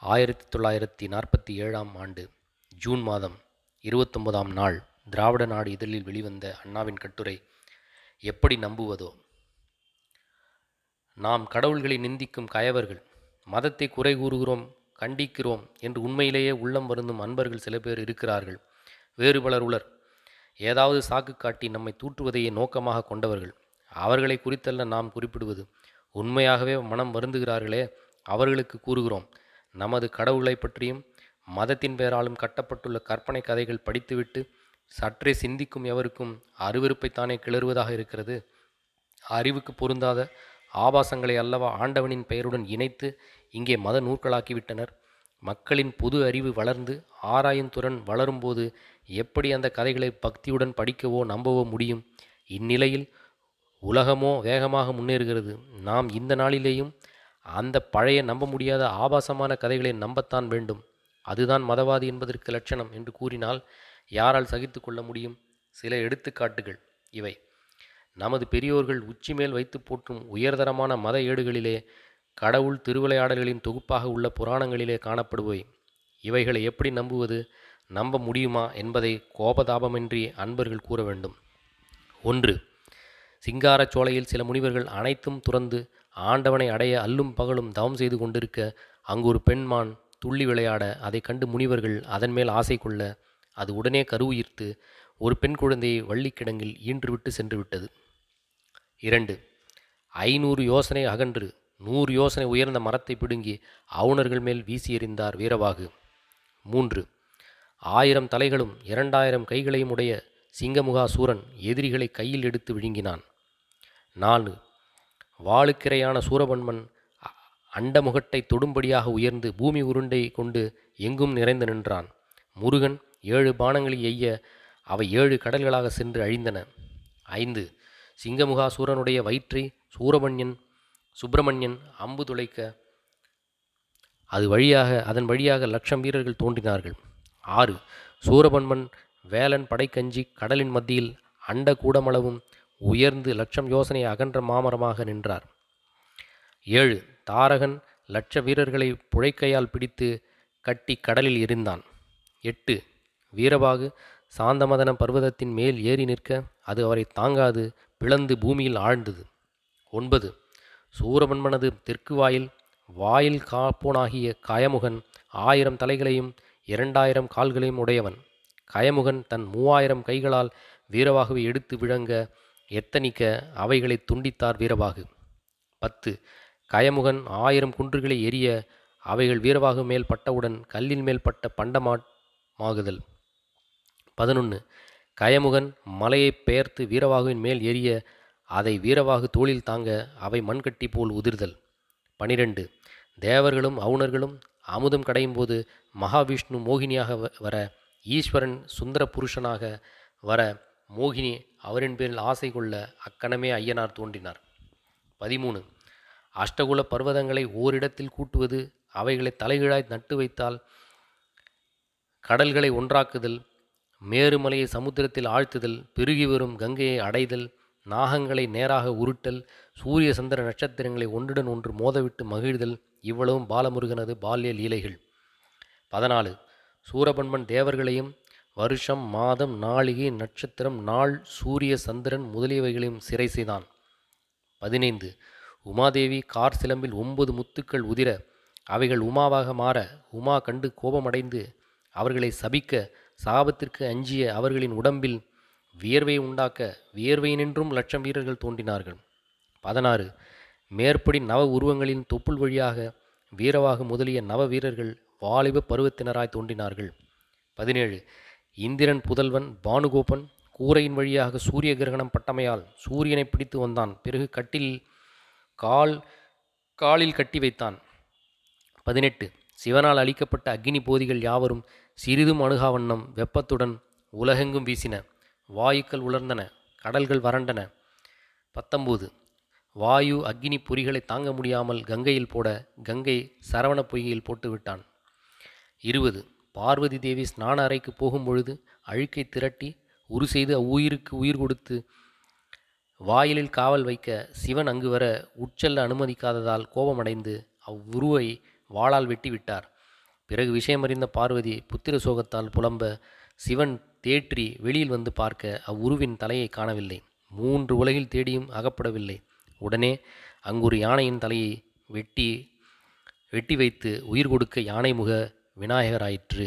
ஆயிரத்தி தொள்ளாயிரத்தி நாற்பத்தி ஏழாம் ஆண்டு ஜூன் மாதம் இருபத்தொன்பதாம் நாள் திராவிட நாடு இதழில் வெளிவந்த அண்ணாவின் கட்டுரை எப்படி நம்புவதோ? நாம் கடவுள்களை நிந்திக்கும் கயவர்கள் மதத்தை குறை கூறுகிறோம் கண்டிக்கிறோம் என்று உண்மையிலேயே உள்ளம் வருந்தும் அன்பர்கள் சில பேர் இருக்கிறார்கள். வேறு பலர் உலர். ஏதாவது சாக்கு காட்டி நம்மை தூற்றுவதையே நோக்கமாக கொண்டவர்கள். அவர்களை குறித்தல்ல நாம் குறிப்பிடுவது. உண்மையாகவே மனம் வருந்துகிறார்களே அவர்களுக்கு கூறுகிறோம். நமது கடவுளை பற்றியும் மதத்தின் பெயராலும் கட்டப்பட்டுள்ள கற்பனை கதைகள் படித்துவிட்டு சற்றே சிந்திக்கும் எவருக்கும் அருவருப்பைத்தானே கிளறுவதாக இருக்கிறது? அறிவுக்கு பொருந்தாத ஆபாசங்களை அல்லவா ஆண்டவனின் பெயருடன் இணைத்து இங்கே மத நூற்களாக்கிவிட்டனர்? மக்களின் பொது அறிவு வளர்ந்து ஆராயும் துறன் வளரும்போது எப்படி அந்த கதைகளை பக்தியுடன் படிக்கவோ நம்பவோ முடியும்? இந்நிலையில் உலகமோ வேகமாக முன்னேறுகிறது. நாம் இந்த நாளிலேயும் அந்த பழைய நம்ப முடியாத ஆபாசமான கதைகளை நம்பத்தான் வேண்டும். அதுதான் மதவாதி என்பதற்கு லட்சணம் என்று கூறினால் யாரால் சகித்து கொள்ள முடியும்? சில எடுத்துக்காட்டுகள். இவை. நமது பெரியோர்கள் உச்சி மேல் வைத்து போற்றும் உயர்தரமான மத ஏடுகளிலே கடவுள் திருவிளையாடல்களின் தொகுப்பாக உள்ள புராணங்களிலே காணப்படுபவை. இவைகளை எப்படி நம்புவது? நம்ப முடியுமா என்பதை கோபதாபமின்றி அன்பர்கள் கூற வேண்டும். ஒன்று. சிங்காரச் சோலையில் சில முனிவர்கள் அனைத்தும் துறந்து ஆண்டவனை அடைய அல்லும் பகலும் தவம் செய்து கொண்டிருக்க அங்கு ஒரு பெண்மான் துள்ளி விளையாட அதை கண்டு முனிவர்கள் அதன் மேல் ஆசை கொள்ள அது உடனே கருவுயிர்த்து ஒரு பெண் குழந்தையை வள்ளிக்கிடங்கில் ஈன்றுவிட்டு சென்று விட்டது. இரண்டு ஐநூறு யோசனை அகன்று நூறு யோசனை உயர்ந்த மரத்தை பிடுங்கி அவுணர்கள் மேல் வீசி எறிந்தார் வீரவாகு. மூன்று ஆயிரம் தலைகளும் இரண்டாயிரம் கைகளையும் உடைய சிங்கமுகா சூரன் எதிரிகளை கையில் எடுத்து விழுங்கினான். நாலு வாளுக்கிரையான சூரபன்மன் அ- அண்டமுகட்டை தொடும்படியாக உயர்ந்து பூமி உருண்டை கொண்டு எங்கும் நிறைந்து நின்றான். முருகன் ஏழு பானங்களை எய்ய அவை ஏழு கடல்களாக சென்று அழிந்தன. ஐந்து. சிங்கமுகாசூரனுடைய வயிற்றை சூரபன்யன் சுப்பிரமணியன் அம்பு துளைக்க அது வழியாக அதன் வழியாக லட்சம் வீரர்கள் தோன்றினார்கள். ஆறு. சூரபன்மன் வேலன் படைக்கஞ்சி கடலின் மத்தியில் அண்ட கூடமளவும் உயர்ந்து லட்சம் யோசனை அகன்ற மாமரமாக நின்றார். ஏழு தாரகன் லட்ச வீரர்களை புழைக்கையால் பிடித்து கட்டி கடலில் எரிந்தான் எட்டு வீரபாகு சாந்தமதன பர்வதத்தின் மேல் ஏறி நிற்க அது அவரை தாங்காது பிளந்து பூமியில் ஆழ்ந்தது. ஒன்பது சூரபன்மனது தெற்கு வாயில் வாயில் காப்போனாகிய கயமுகன் ஆயிரம் தலைகளையும் இரண்டாயிரம் கால்களையும் உடையவன். கயமுகன் தன் மூவாயிரம் கைகளால் வீரவாகுவை எடுத்து விழங்க எத்தனிக்க அவைகளை துண்டித்தார் வீரவாகு. பத்து. கயமுகன் ஆயிரம் குன்றுகளை எரிய அவைகள் வீரவாகு மேல் பட்டவுடன் கல்லின் மேல் பட்ட பண்டமாகுதல் பதினொன்று கயமுகன் மலையை பெயர்த்து வீரவாகுவின் மேல் எரிய அதை வீரவாகு தோளில் தாங்க அவை மண்கட்டி போல் உதிர்தல். பனிரெண்டு. தேவர்களும் அவுணர்களும் அமுதம் கடையும் போது மகாவிஷ்ணு மோகினியாக வ- வர ஈஸ்வரன் சுந்தர புருஷனாக வர மோகினி அவரின் பேரில் ஆசை கொள்ள அக்கணமே ஐயனார் தோன்றினார். பதிமூணு. அஷ்டகுல பர்வதங்களை ஓரிடத்தில் கூட்டுவது அவைகளை தலைகீழாய் நட்டு வைத்தால் கடல்களை ஒன்றாக்குதல் மேருமலையை சமுத்திரத்தில் ஆழ்த்துதல் பெருகி வரும் கங்கையை அடைதல் நாகங்களை நேராக உருட்டல் சூரிய சந்திர நட்சத்திரங்களை ஒன்றுடன் ஒன்று மோதவிட்டு மகிழ்தல் இவ்வளவும் பாலமுருகனது பால்ய லீலைகள். பதினாலு. சூரபன்மன் தேவர்களையும் வருஷம் மாதம் நாளிகை நட்சத்திரம் நாள் சூரிய சந்திரன் முதலியவைகளையும் சிறை செய்தான். பதினைந்து. உமாதேவி கார் சிலம்பில் ஒன்பது முத்துக்கள் உதிர அவைகள் உமாவாக மாற உமா கண்டு கோபமடைந்து அவர்களை சபிக்க சாபத்திற்கு அஞ்சிய அவர்களின் உடம்பில் வியர்வை உண்டாக்க வியர்வையினின்றும் லட்சம் வீரர்கள் தோன்றினார்கள். பதினாறு. மேற்படி நவ உருவங்களின் தொப்புள் வழியாக வீரவாகு முதலிய நவ வீரர்கள் வாலிப பருவத்தினராய் தோன்றினார்கள். பதினேழு. இந்திரன் புதல்வன் பானுகோபன் கூரையின் வழியாக சூரிய கிரகணம் பட்டமையால் சூரியனை பிடித்து வந்தான். பிறகு கட்டில் கால் காலில் கட்டி வைத்தான். பதினெட்டு. சிவனால் அளிக்கப்பட்ட அக்னி போதிகள் யாவரும் சிறிதும் அணுகாவண்ணம் வெப்பத்துடன் உலகெங்கும் வீசின. வாயுக்கள் உலர்ந்தன கடல்கள் வறண்டன. பத்தொம்போது வாயு அக்னி பொறிகளை தாங்க முடியாமல் கங்கையில் போட கங்கை சரவண பொய்கையில் போட்டு விட்டான் இருபது. பார்வதி தேவி ஸ்நான அறைக்கு போகும்பொழுது அழுக்கை திரட்டி உரு செய்து அவ்வுயிருக்கு உயிர் கொடுத்து வாயிலில் காவல் வைக்க சிவன் அங்கு வர உட்செல்ல அனுமதிக்காததால் கோபமடைந்து அவ்வுருவை வாளால் வெட்டி விட்டார். பிறகு விஷயமறிந்த பார்வதி புத்திர சோகத்தால் புலம்ப சிவன் தேற்றி வெளியில் வந்து பார்க்க அவ்வுருவின் தலையை காணவில்லை. மூன்று உலகில் தேடியும் அகப்படவில்லை. உடனே அங்கொரு யானையின் தலையை வெட்டி வெட்டி வைத்து உயிர் கொடுக்க யானை முக விநாயகராயிற்று.